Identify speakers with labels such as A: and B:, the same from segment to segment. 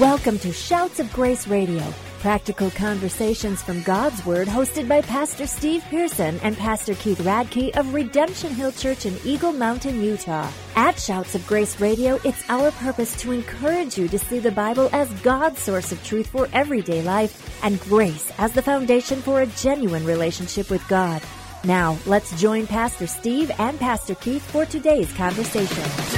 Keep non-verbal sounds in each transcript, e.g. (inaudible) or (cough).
A: Welcome to Shouts of Grace Radio, practical conversations from God's Word, hosted by Pastor Steve Pearson and Pastor Keith Radke of Redemption Hill Church in Eagle Mountain, Utah. At Shouts of Grace Radio, it's our purpose to encourage you to see the Bible as God's source of truth for everyday life and grace as the foundation for a genuine relationship with God. Now, let's join Pastor Steve and Pastor Keith for today's conversation.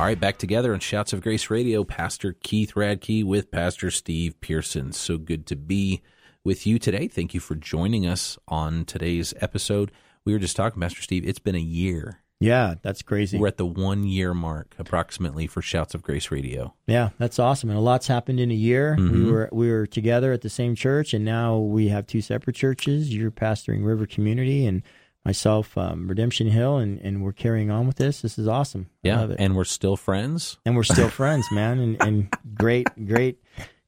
B: All right, back together on Shouts of Grace Radio, Pastor Keith Radke with Pastor Steve Pearson. So good to be with you today. Thank you for joining us on today's episode. We were just talking, Pastor Steve, it's been a year.
C: Yeah, that's crazy.
B: We're at the one year mark approximately for Shouts of Grace Radio.
C: Yeah, that's awesome. And a lot's happened in a year.
B: Mm-hmm.
C: We were we were together at the same church and now we have two separate churches. You're pastoring River Community and myself, um, Redemption Hill, and, and we're carrying on with this. This is awesome. I
B: Yeah,
C: love it.
B: and we're still friends.
C: and we're still (laughs) friends, man, and, and great, great,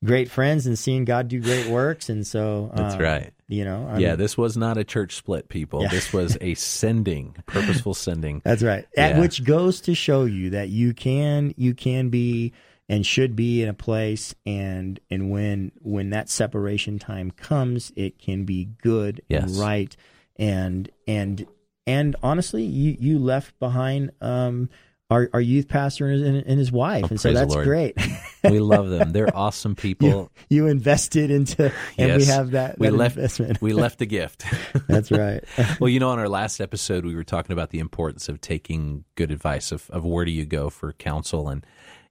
C: great friends, and seeing God do great works. And so
B: That's
C: uh,
B: right.
C: You know, I'm-
B: yeah, this was not a church split, people.
C: Yeah.
B: This was a (laughs) sending, purposeful sending.
C: That's right.
B: Yeah.
C: At which goes to show you that you can you can be and should be in a place and and when when that separation time comes, it can be good
B: Yes.
C: and right and and and honestly, you you left behind um our, our youth pastor and, his- and his wife,
B: Oh,
C: and so that's great. (laughs)
B: We love them. They're awesome (laughs) people.
C: you, you invested into, and we have that,
B: we
C: that
B: left
C: investment.
B: we left a gift. (laughs)
C: that's right.
B: well, you know, on our last episode, we were talking about the importance of taking good advice of, of where do you go for counsel, and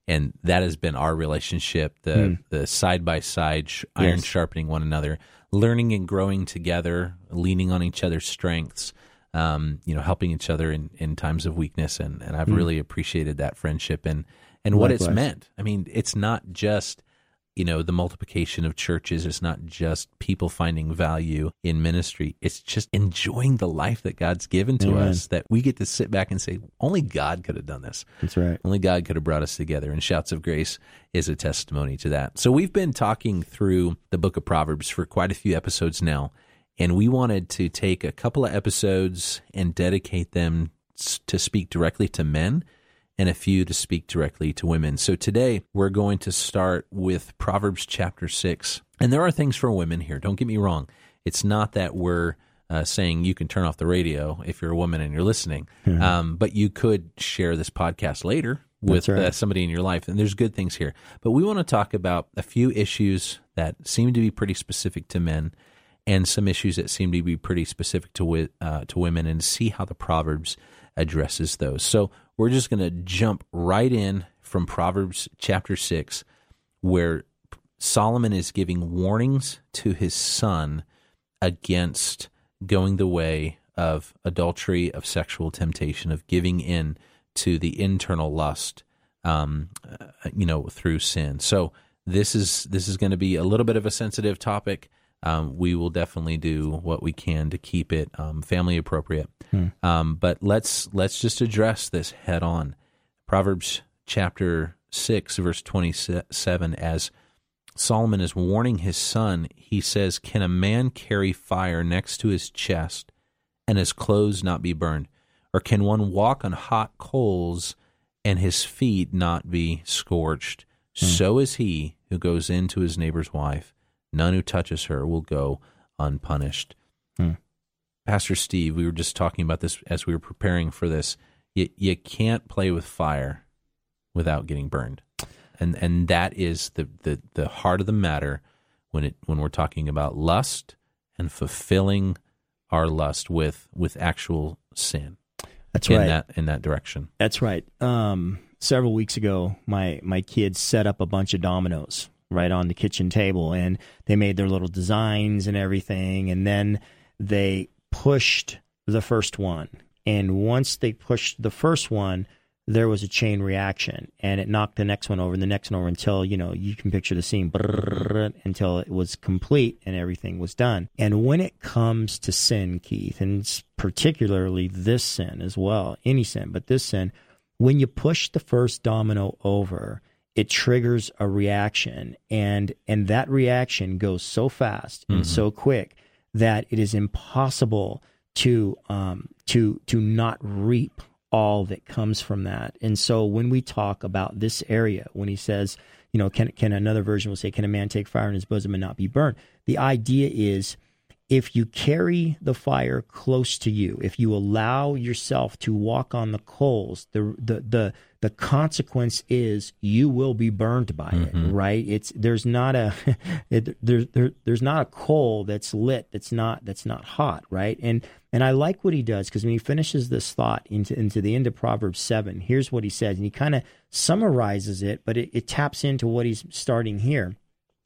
B: and that has been our relationship the the side by side, iron
C: Yes.
B: sharpening one another, learning and growing together, leaning on each other's strengths. Um, you know, helping each other in, in times of weakness, and, and I've really appreciated that friendship and and what it's meant. I mean, it's not just you know the multiplication of churches it's not just people finding value in ministry. It's just enjoying the life that god's given to
C: Amen.
B: us that we get to sit back and say only god could have done this.
C: That's right.
B: only god could have brought us together. And shouts of grace is a testimony to that. So we've been talking through the book of proverbs for quite a few episodes now and we wanted to take a couple of episodes and dedicate them to speak directly to men and a few to speak directly to women. So today we're going to start with Proverbs chapter 6. And there are things for women here. Don't get me wrong. It's not that we're uh, saying you can turn off the radio if you're a woman and you're listening, um, but you could share this podcast later with
C: right.
B: uh, somebody in your life. And there's good things here. But we want to talk about a few issues that seem to be pretty specific to men and some issues that seem to be pretty specific to wi- uh, to women, and see how the Proverbs addresses those. So we're just going to jump right in from Proverbs chapter six, where Solomon is giving warnings to his son against going the way of adultery, of sexual temptation, of giving in to the internal lust, um, uh, you know, through sin. So this is this is going to be a little bit of a sensitive topic. Um, we will definitely do what we can to keep it um, family appropriate. Um, but let's let's just address this head on. Proverbs chapter six, verse twenty-seven, as Solomon is warning his son, he says, Can a man carry fire next to his chest and his clothes not be burned? Or can one walk on hot coals and his feet not be scorched? So is he who goes into his neighbor's wife. None who touches her will go unpunished.
C: Hmm.
B: Pastor Steve, we were just talking about this as we were preparing for this. You, you can't play with fire without getting burned and and that is the, the the heart of the matter when it when we're talking about lust and fulfilling our lust with with actual sin
C: That's
B: in
C: right.
B: that in that direction.
C: That's right. Um, several weeks ago, my my kids set up a bunch of dominoes right on the kitchen table, and they made their little designs and everything, and then they pushed the first one. And once they pushed the first one, there was a chain reaction, and it knocked the next one over, and the next one over until you know you can picture the scene brrrr, until it was complete and everything was done. And when it comes to sin, Keith, and particularly this sin as well, any sin, but this sin, when you push the first domino over, it triggers a reaction, and and that reaction goes so fast and so quick that it is impossible to um to to not reap all that comes from that. And so when we talk about this area, when he says, you know, can can another version will say, can a man take fire in his bosom and not be burned? The idea is if you carry the fire close to you, if you allow yourself to walk on the coals, the the the, the consequence is you will be burned by mm-hmm. it, right? It's there's not a (laughs) it, there's there, there's not a coal that's lit that's not that's not hot, right? And and I like what he does because when he finishes this thought into into the end of Proverbs seven, here's what he says, and he kind of summarizes it, but it, it taps into what he's starting here.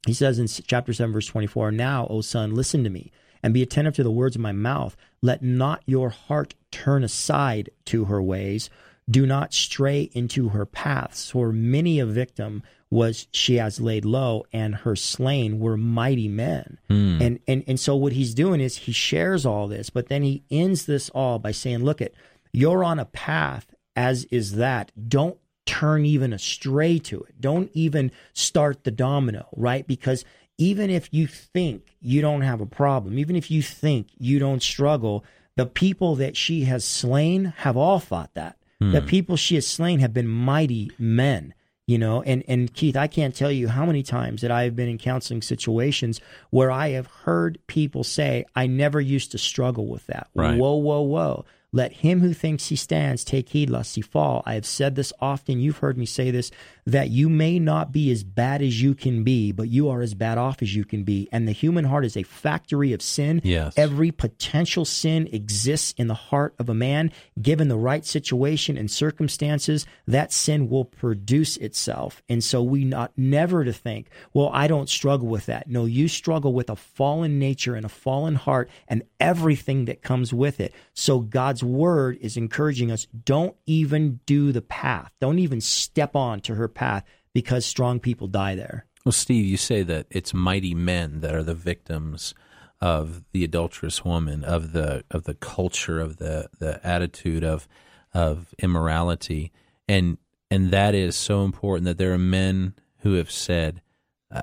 C: He says in chapter 7, verse 24, Now, O son, listen to me and be attentive to the words of my mouth. Let not your heart turn aside to her ways. Do not stray into her paths. For many a victim was she has laid low, and her slain were mighty men. Mm. And and and so what he's doing is he shares all this, but then he ends this all by saying, "Look at you're on a path as is that. Don't turn even astray to it. Don't even start the domino, right? Because even if you think you don't have a problem, even if you think you don't struggle, the people that she has slain have all thought that. Hmm. The people she has slain have been mighty men, you know. And and Keith, I can't tell you how many times that I have been in counseling situations where I have heard people say, "I never used to struggle with that."
B: Right.
C: Whoa, whoa, whoa! Let him who thinks he stands take heed lest he fall. I have said this often. You've heard me say this that you may not be as bad as you can be, but you are as bad off as you can be. And the human heart is a factory of sin.
B: Yes.
C: Every potential sin exists in the heart of a man. Given the right situation and circumstances, that sin will produce itself. And so we not never to think, well, I don't struggle with that. No, you struggle with a fallen nature and a fallen heart and everything that comes with it. So God's word is encouraging us don't even do the path. Don't even step on to her path because strong people die there.
B: Well, Steve, you say that it's mighty men that are the victims of the adulterous woman, of the of the culture, of the the attitude of of immorality, and and that is so important that there are men who have said,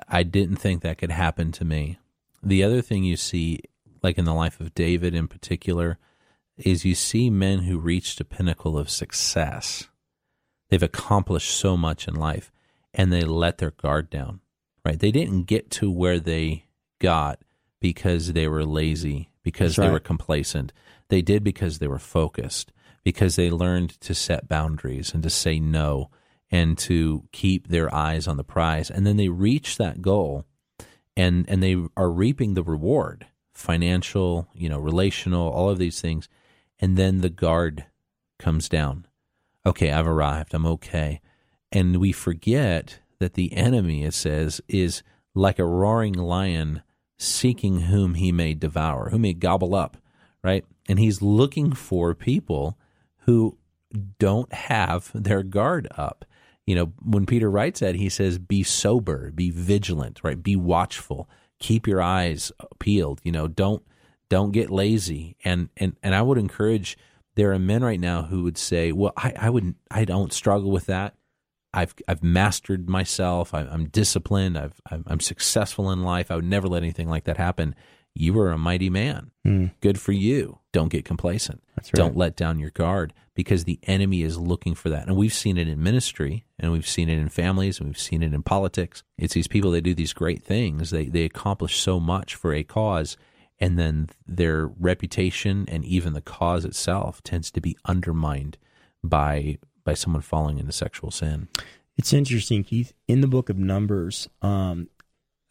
B: "I didn't think that could happen to me." The other thing you see, like in the life of David in particular, is you see men who reached a pinnacle of success They've accomplished so much in life and they let their guard down, right? They didn't get to where they got because they were lazy, because they were complacent. They did because they were focused, because they learned to set boundaries and to say no and to keep their eyes on the prize. And then they reach that goal and and they are reaping the reward, financial, you know, relational, all of these things. And then the guard comes down okay, I've arrived, I'm okay. And we forget that the enemy, it says, is like a roaring lion seeking whom he may devour, who may gobble up, right? And he's looking for people who don't have their guard up. You know, when Peter writes that, he says, be sober, be vigilant, right? Be watchful, keep your eyes peeled, you know, don't don't get lazy. And and and I would encourage there are men right now who would say, "Well, I, I wouldn't, I don't struggle with that. I've I've mastered myself. I, am disciplined. I've I'm successful in life. I would never let anything like that happen." You are a mighty man. Mm. Good for you. Don't get complacent.
C: Right.
B: Don't let down your guard because the enemy is looking for that. And we've seen it in ministry and we've seen it in families and we've seen it in politics. It's these people that do these great things. They they accomplish so much for a cause and then their reputation and even the cause itself tends to be undermined by by someone falling into sexual sin.
C: It's interesting, Keith. In the book of Numbers, um,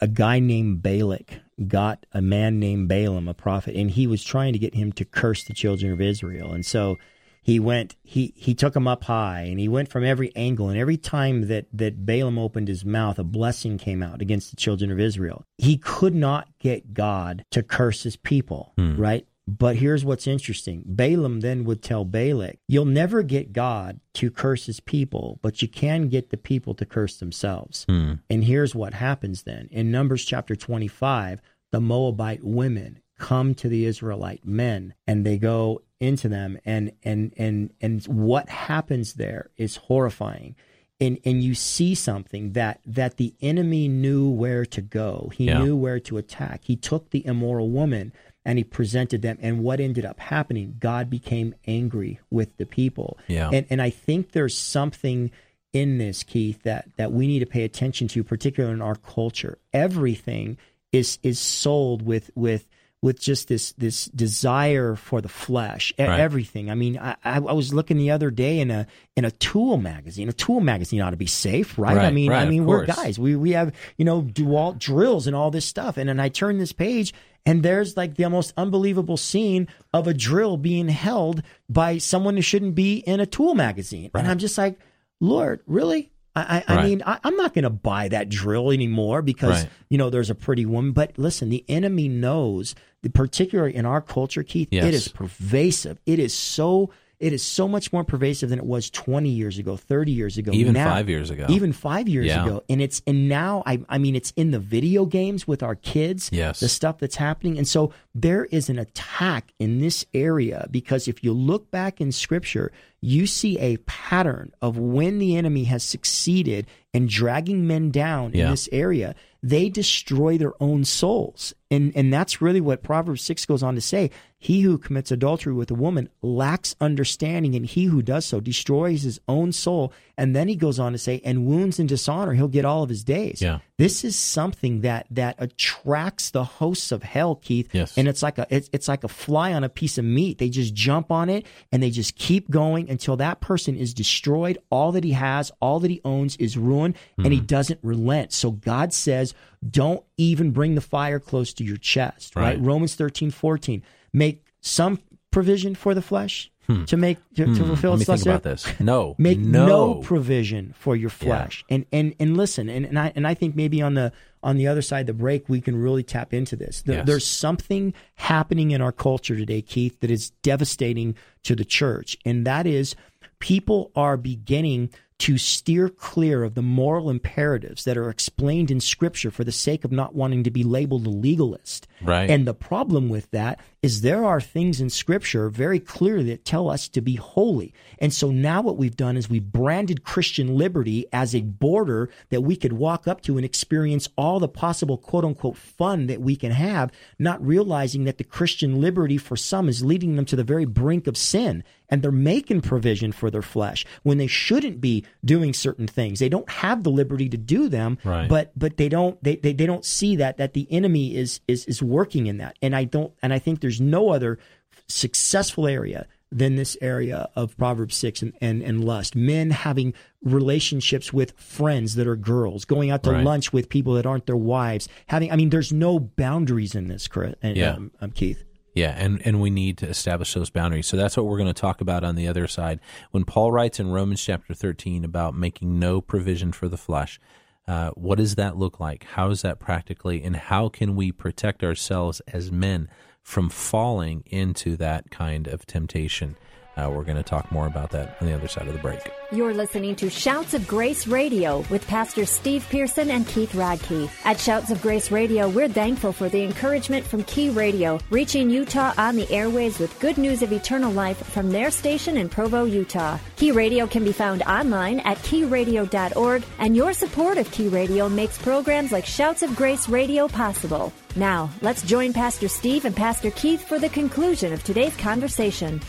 C: a guy named Balak got a man named Balaam, a prophet, and he was trying to get him to curse the children of Israel. And so he went he he took him up high and he went from every angle and every time that that Balaam opened his mouth a blessing came out against the children of Israel. He could not get God to curse his people hmm. right? But here's what's interesting. Balaam then would tell Balak you'll never get God to curse his people but you can get the people to curse themselves. Hmm. and here's what happens then. In Numbers chapter 25 the Moabite women come to the Israelite men and they go into them and and and and what happens there is horrifying and and you see something that that the enemy knew where to go he yeah. knew where to attack he took the immoral woman and he presented them. And what ended up happening? God became angry with the people.
B: Yeah.
C: And and I think there's something in this, Keith, that that we need to pay attention to, particularly in our culture. Everything is is sold with with with just this this desire for the flesh,
B: Right.
C: everything. I mean, I, I was looking the other day in a in a tool magazine. A tool magazine ought to be safe, right? I mean,
B: right,
C: I mean, we're guys. We we have you know dual drills and all this stuff, and then I turn this page. And there's like the most unbelievable scene of a drill being held by someone who shouldn't be in a tool magazine. And I'm just like, Lord, really? I, I, I
B: Right.
C: mean, I, I'm not going to buy that drill anymore because
B: Right.
C: you know there's a pretty woman. But listen, the enemy knows, particularly in our culture, Keith,
B: Yes.
C: it is pervasive. It is so. It is so much more pervasive than it was 20 years ago, 30 years ago,
B: Even
C: now-
B: five years ago.
C: even five years
B: Yeah.
C: ago. And it's and now I I mean it's in the video games with our kids.
B: Yes.
C: the stuff that's happening, and so there is an attack in this area because if you look back in Scripture, you see a pattern of when the enemy has succeeded in dragging men down
B: Yeah.
C: in this area, they destroy their own souls. And and that's really what Proverbs 6 goes on to say. He who commits adultery with a woman lacks understanding, and he who does so destroys his own soul. And then he goes on to say, and wounds and dishonor, he'll get all of his days.
B: Yeah.
C: This is something that that attracts the hosts of hell, Keith.
B: Yes.
C: And it's like a it's, it's like a fly on a piece of meat. They just jump on it and they just keep going until that person is destroyed. All that he has, all that he owns is ruined, and he hmm. doesn't relent. So God says, don't even bring the fire close to your chest. Right?
B: Right.
C: Romans 13, 14. Make some provision for the flesh hmm. to make to, to hmm. fulfill
B: Let me
C: its
B: think
C: lust.
B: about this. No, (laughs)
C: Make no,
B: no,
C: provision for your flesh. And and and listen, and, and I and I think maybe on the on the other side of the break we can really tap into this. There-
B: Yes.
C: There's something happening in our culture today, Keith, that is devastating to the church, and that is people are beginning to steer clear of the moral imperatives that are explained in Scripture for the sake of not wanting to be labeled a legalist.
B: Right.
C: And the problem with that is there are things in Scripture very clearly that tell us to be holy. And so now what we've done is we've branded Christian liberty as a border that we could walk up to and experience all the possible quote unquote fun that we can have, not realizing that the Christian liberty for some is leading them to the very brink of sin. And they're making provision for their flesh when they shouldn't be doing certain things. They don't have the liberty to do them,
B: Right.
C: but but they don't they, they, they don't see that that the enemy is is is working in that and i don't and i think there's no other successful area than this area of proverbs 6 and, and, and lust men having relationships with friends that are girls going out to
B: Right.
C: lunch with people that aren't their wives having i mean there's no boundaries in this Chris, and,
B: Yeah.
C: um, um, keith
B: Yeah, and, and we need to establish those boundaries. So that's what we're going to talk about on the other side. When Paul writes in Romans chapter 13 about making no provision for the flesh, uh, what does that look like? How is that practically? And how can we protect ourselves as men from falling into that kind of temptation? Uh, we're going to talk more about that on the other side of the break.
A: You're listening to Shouts of Grace Radio with Pastor Steve Pearson and Keith Radke. At Shouts of Grace Radio, we're thankful for the encouragement from Key Radio, reaching Utah on the airwaves with good news of eternal life from their station in Provo, Utah. Key Radio can be found online at keyradio.org, and your support of Key Radio makes programs like Shouts of Grace Radio possible. Now, let's join Pastor Steve and Pastor Keith for the conclusion of today's conversation.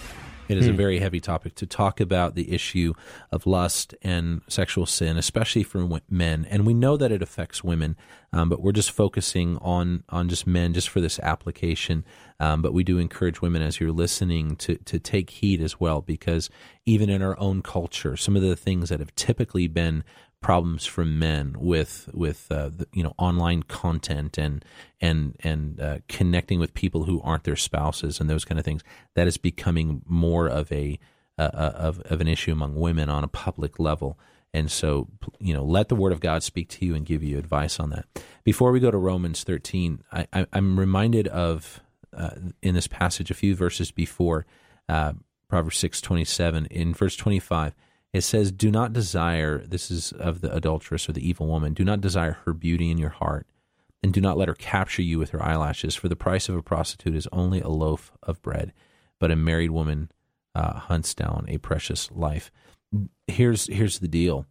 B: It is a very heavy topic to talk about the issue of lust and sexual sin, especially for men. And we know that it affects women, um, but we're just focusing on on just men, just for this application. Um, but we do encourage women, as you're listening, to to take heed as well, because even in our own culture, some of the things that have typically been problems for men with with uh, the, you know online content and and and uh, connecting with people who aren't their spouses and those kind of things. That is becoming more of a uh, uh, of of an issue among women on a public level. And so you know let the word of God speak to you and give you advice on that. Before we go to Romans 13 I, I'm reminded of uh, in this passage a few verses before uh, Proverbs 6:27 in verse 25 it says, Do not desire, this is of the adulteress or the evil woman, do not desire her beauty in your heart, and do not let her capture you with her eyelashes, for the price of a prostitute is only a loaf of bread, but a married woman uh, hunts down a precious life. Here's, here's the deal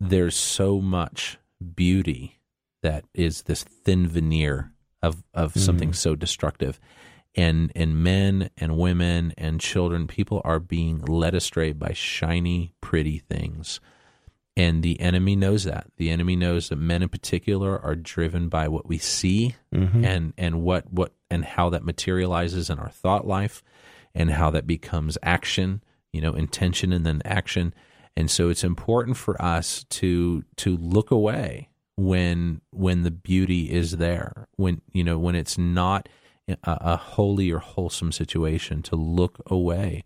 B: there's so much beauty that is this thin veneer of, of something so destructive. And and men and women and children people are being led astray by shiny pretty things. And the enemy knows that. The enemy knows that men in particular are driven by what we see
C: Mm-hmm.
B: and and what what and how that materializes in our thought life and how that becomes action you know intention and then action. And so it's important for us to to look away when when the beauty is there when you know when it's not a, a holy or wholesome situation to look away.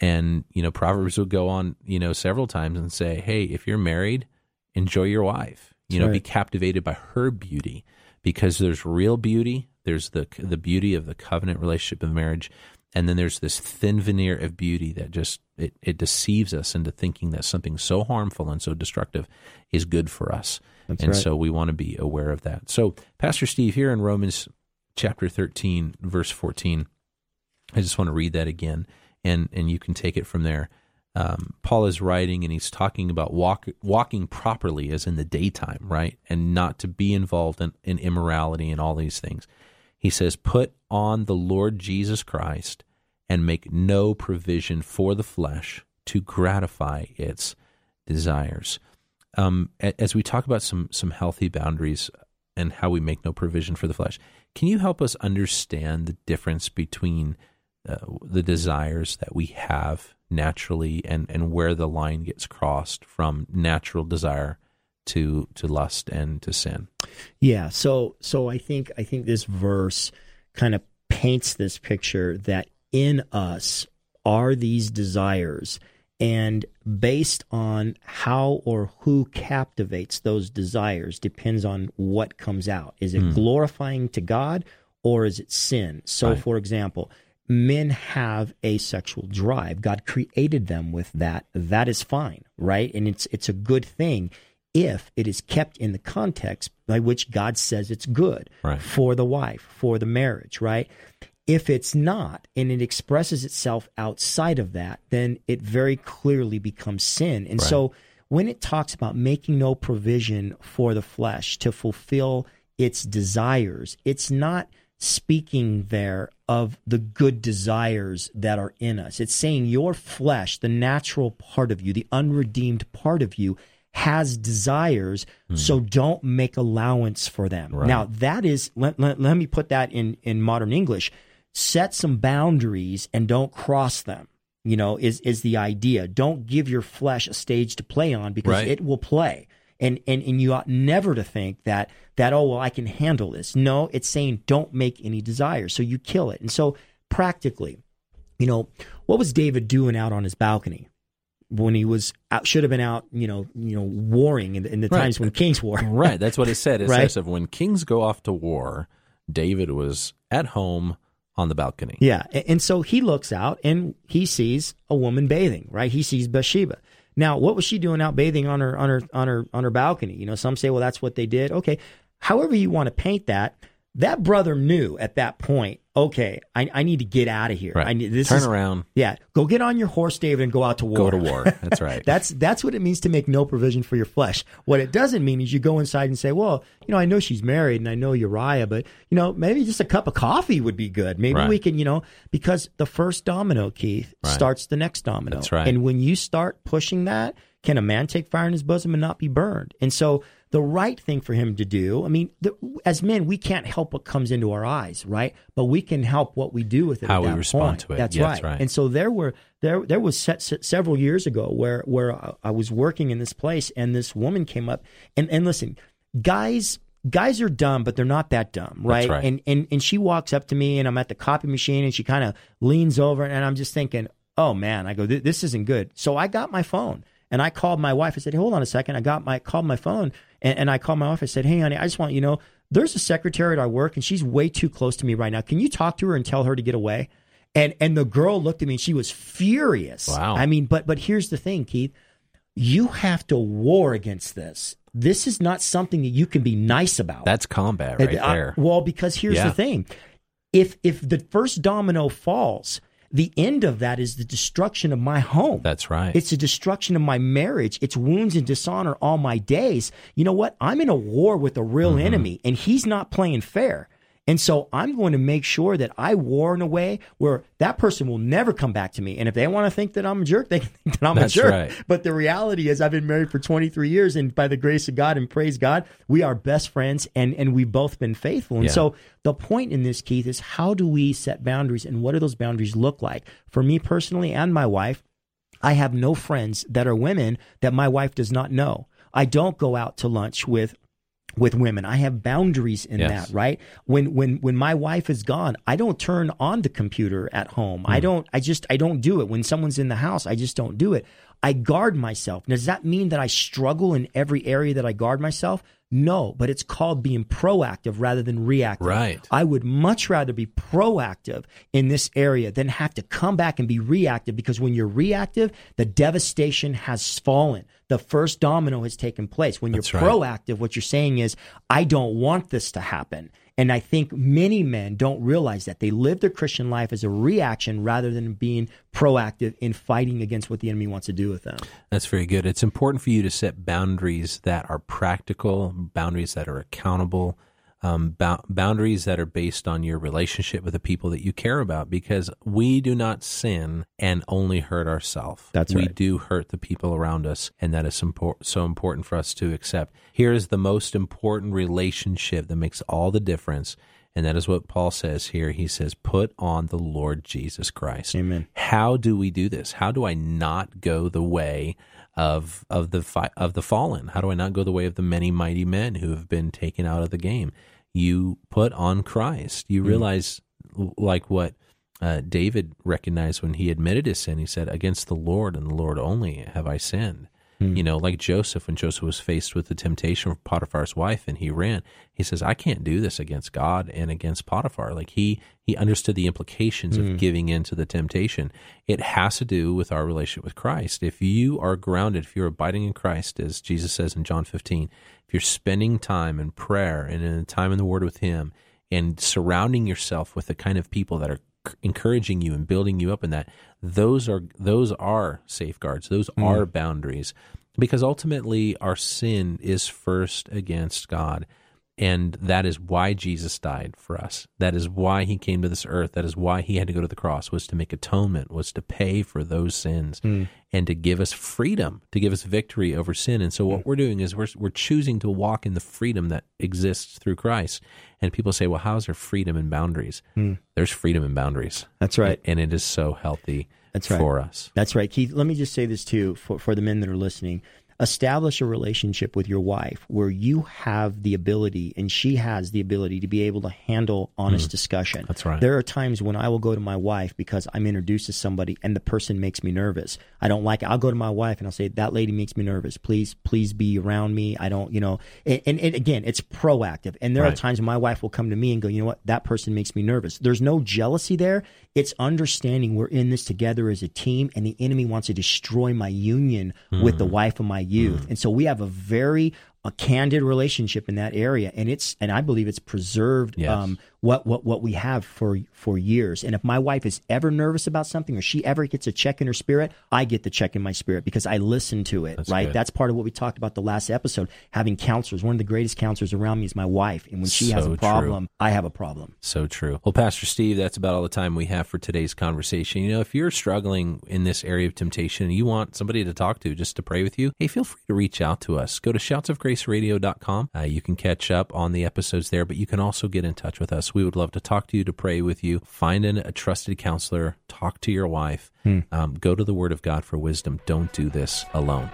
B: And you know proverbs would go on you know several times and say hey if you're married enjoy your wife. You know
C: That's
B: be captivated by her beauty because there's real beauty there's the the beauty of the covenant relationship of marriage and then there's this thin veneer of beauty that just it, it deceives us into thinking that something so harmful and so destructive is good for us.
C: That's
B: and
C: right.
B: so we want to be aware of that. So pastor steve here in romans chapter 13 verse 14 I just want to read that again, and and you can take it from there. Um, Paul is writing, and he's talking about walk, walking properly, as in the daytime, right, and not to be involved in, in immorality and all these things. He says, "Put on the Lord Jesus Christ, and make no provision for the flesh to gratify its desires." Um, as we talk about some some healthy boundaries and how we make no provision for the flesh, can you help us understand the difference between uh, the desires that we have naturally and, and where the line gets crossed from natural desire to to lust and to sin.
C: Yeah, so so I think I think this verse kind of paints this picture that in us are these desires and based on how or who captivates those desires depends on what comes out. Is it hmm. glorifying to God or is it sin? So
B: Right.
C: for example, men have a sexual drive. God created them with that. That is fine, right? And it's it's a good thing if it is kept in the context by which God says it's good
B: Right.
C: for the wife, for the marriage, right? If it's not and it expresses itself outside of that, then it very clearly becomes sin. And
B: Right.
C: so when it talks about making no provision for the flesh to fulfill its desires, it's not speaking there of the good desires that are in us. It's saying your flesh, the natural part of you, the unredeemed part of you, has desires, hmm. so don't make allowance for them.
B: Right.
C: Now, that is, let, let, let me put that in, in modern English. Set some boundaries and don't cross them. You know, is is the idea. Don't give your flesh a stage to play on because
B: Right.
C: it will play. And, and and you ought never to think that that oh well I can handle this. No, it's saying don't make any desires. So you kill it. And so practically, you know, what was David doing out on his balcony when he was out? Should have been out, you know, you know, warring in the, in the
B: Right.
C: times when kings war.
B: Right, that's what it said. It (laughs)
C: Right.
B: says of when kings go off to war, David was at home on the balcony.
C: Yeah, and so he looks out and he sees a woman bathing. Right, he sees Bathsheba. Now, what was she doing out bathing on her on her on her on her balcony? You know, some say, well, that's what they did. Okay, however you want to paint that, that brother knew at that point. Okay, I, I need to get out of here.
B: Right.
C: I need this
B: Turn
C: is,
B: around,
C: Yeah, go get on your horse, David, and go out to war.
B: go to war. (laughs) That's right.
C: That's that's what it means to make no provision for your flesh. What it doesn't mean is you go inside and say, "Well, you know, I know she's married and I know Uriah, but you know, maybe just a cup of coffee would be good. Maybe
B: Right.
C: we can, you know, because the first domino, Keith,
B: Right.
C: starts the next domino.
B: That's right.
C: And when you start pushing that, can a man take fire in his bosom and not be burned? And so the right thing for him to do, I mean, the, as men, we can't help what comes into our eyes, right? But we can help what we do with it.
B: How we respond
C: point.
B: to it.
C: That's
B: Yeah,
C: right.
B: that's right.
C: And so there were there there was se- se- several years ago where where I- I was working in this place and this woman came up and and listen, guys guys are dumb but they're not that dumb, right?
B: right.
C: And and and she walks up to me and I'm at the copy machine and she kind of leans over and I'm just thinking, "Oh man," I go, "Th- "This isn't good." So I got my phone and I called my wife. I said, hey, "Hold on a second. I got my called my phone and, and I called my office. I said, "Hey honey, I just want you to know there's a secretary at our work and she's way too close to me right now. Can you talk to her and tell her to get away?" And and the girl looked at me and she was furious.
B: Wow.
C: I mean, but but here's the thing, Keith. You have to war against this. This is not something that you can be nice about.
B: That's combat right
C: I- uh,
B: there.
C: well, because here's
B: Yeah.
C: the thing: if if the first domino falls, the end of that is the destruction of my home.
B: That's right.
C: It's the destruction of my marriage. It's wounds and dishonor all my days. You know what? I'm in a war with a real
B: Mm-hmm.
C: enemy, and he's not playing fair. And so I'm going to make sure that I war in a way where that person will never come back to me. And if they want to think that I'm a jerk, (laughs) they can think that I'm
B: That's
C: a jerk.
B: right.
C: But the reality is I've been married for 23 years and by the grace of God and praise God, we are best friends and, and we've both been faithful. And
B: Yeah.
C: so the point in this, Keith, is how do we set boundaries and what do those boundaries look like? For me personally and my wife, I have no friends that are women that my wife does not know. I don't go out to lunch with with women. I have boundaries in
B: Yes.
C: that, right? When when when my wife is gone, I don't turn on the computer at home.
B: Hmm.
C: I don't I just I don't do it. When someone's in the house, I just don't do it. I guard myself. Does that mean that I struggle in every area that I guard myself? No, but it's called being proactive rather than reactive.
B: Right.
C: I would much rather be proactive in this area than have to come back and be reactive because when you're reactive, the devastation has fallen. The first domino has taken place. When you're
B: That's right.
C: proactive, what you're saying is, I don't want this to happen. And I think many men don't realize that. They live their Christian life as a reaction rather than being proactive in fighting against what the enemy wants to do with them.
B: That's very good. It's important for you to set boundaries that are practical, boundaries that are accountable, um, bou- boundaries that are based on your relationship with the people that you care about. Because we do not sin and only hurt ourselves.
C: That's
B: we
C: right.
B: do hurt the people around us, and that is impor- so important for us to accept. Here is the most important relationship that makes all the difference. And that is what Paul says here. He says, Put on the Lord Jesus Christ.
C: Amen.
B: How do we do this? How do I not go the way of of the fi- of the fallen? How do I not go the way of the many mighty men who have been taken out of the game? You put on Christ. You realize, l- like what uh, David recognized when he admitted his sin. He said, "Against the Lord and the Lord only have I sinned." Hmm. You know, like Joseph, when Joseph was faced with the temptation of Potiphar's wife and he ran, he says, I can't do this against God and against Potiphar. Like he he understood the implications of hmm. giving in to the temptation. It has to do with our relationship with Christ. If you are grounded, if you're abiding in Christ, as Jesus says in John 15, if you're spending time in prayer and in time in the Word with Him and surrounding yourself with the kind of people that are encouraging you and building you up in that those are those are safeguards. Those hmm. are boundaries. Because ultimately our sin is first against God and that is why Jesus died for us. That is why he came to this earth. That is why he had to go to the cross was to make atonement was to pay for those sins hmm. and to give us freedom to give us victory over sin. And so what hmm. we're doing is we're we're choosing to walk in the freedom that exists through Christ. And people say well how's there freedom and boundaries? Hmm. There's freedom and boundaries.
C: That's right.
B: and it is so healthy
C: That's right.
B: for us.
C: That's right, Keith. Let me just say this too for, for the men that are listening. Establish a relationship with your wife where you have the ability and she has the ability to be able to handle honest discussion.
B: Mm. That's right.
C: There are times when I will go to my wife because I'm introduced to somebody and the person makes me nervous. I don't like it. I'll go to my wife and I'll say, That lady makes me nervous. Please, please be around me. I don't, you know, and, and, and again, it's proactive. And there are times when my wife will come to me and go, You know what? That person makes me nervous. There's no jealousy there. It's understanding we're in this together as a team, and the enemy wants to destroy my union with the wife of my youth. And so we have a very a candid relationship in that area, and it's and I believe it's preserved
B: Yes.
C: um, what what what we have for for years. And if my wife is ever nervous about something, or she ever gets a check in her spirit, I get the check in my spirit because I listen to it.
B: That's
C: right,
B: good.
C: that's part of what we talked about the last episode. Having counselors, one of the greatest counselors around me is my wife, and when she has
B: So
C: a
B: true.
C: problem, I have a problem.
B: So true. Well, Pastor Steve, that's about all the time we have for today's conversation. You know, if you're struggling in this area of temptation and you want somebody to talk to just to pray with you, hey, feel free to reach out to us. Go to shoutsofgraceradio.com. Uh, you can catch up on the episodes there, but you can also get in touch with us. We would love to talk to you, to pray with you. Find an, a trusted counselor, talk to your wife, um, go to the Word of God for wisdom. Don't do this alone.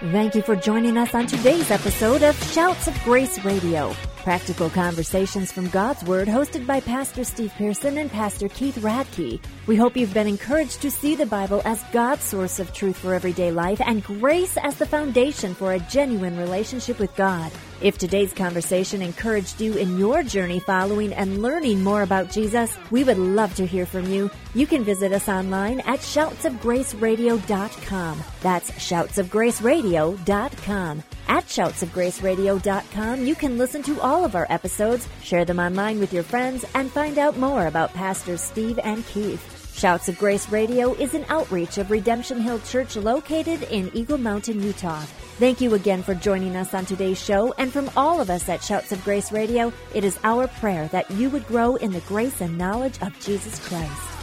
A: Thank you for joining us on today's episode of Shouts of Grace Radio. Practical conversations from God's Word hosted by Pastor Steve Pearson and Pastor Keith Radke. We hope you've been encouraged to see the Bible as God's source of truth for everyday life and grace as the foundation for a genuine relationship with God. If today's conversation encouraged you in your journey following and learning more about Jesus, we would love to hear from you. You can visit us online at shoutsofgraceradio.com. That's shoutsofgraceradio.com. At shoutsofgraceradio.com, you can listen to all of our episodes, share them online with your friends, and find out more about Pastors Steve and Keith. Shouts of Grace Radio is an outreach of Redemption Hill Church located in Eagle Mountain, Utah. Thank you again for joining us on today's show. And from all of us at Shouts of Grace Radio, it is our prayer that you would grow in the grace and knowledge of Jesus Christ.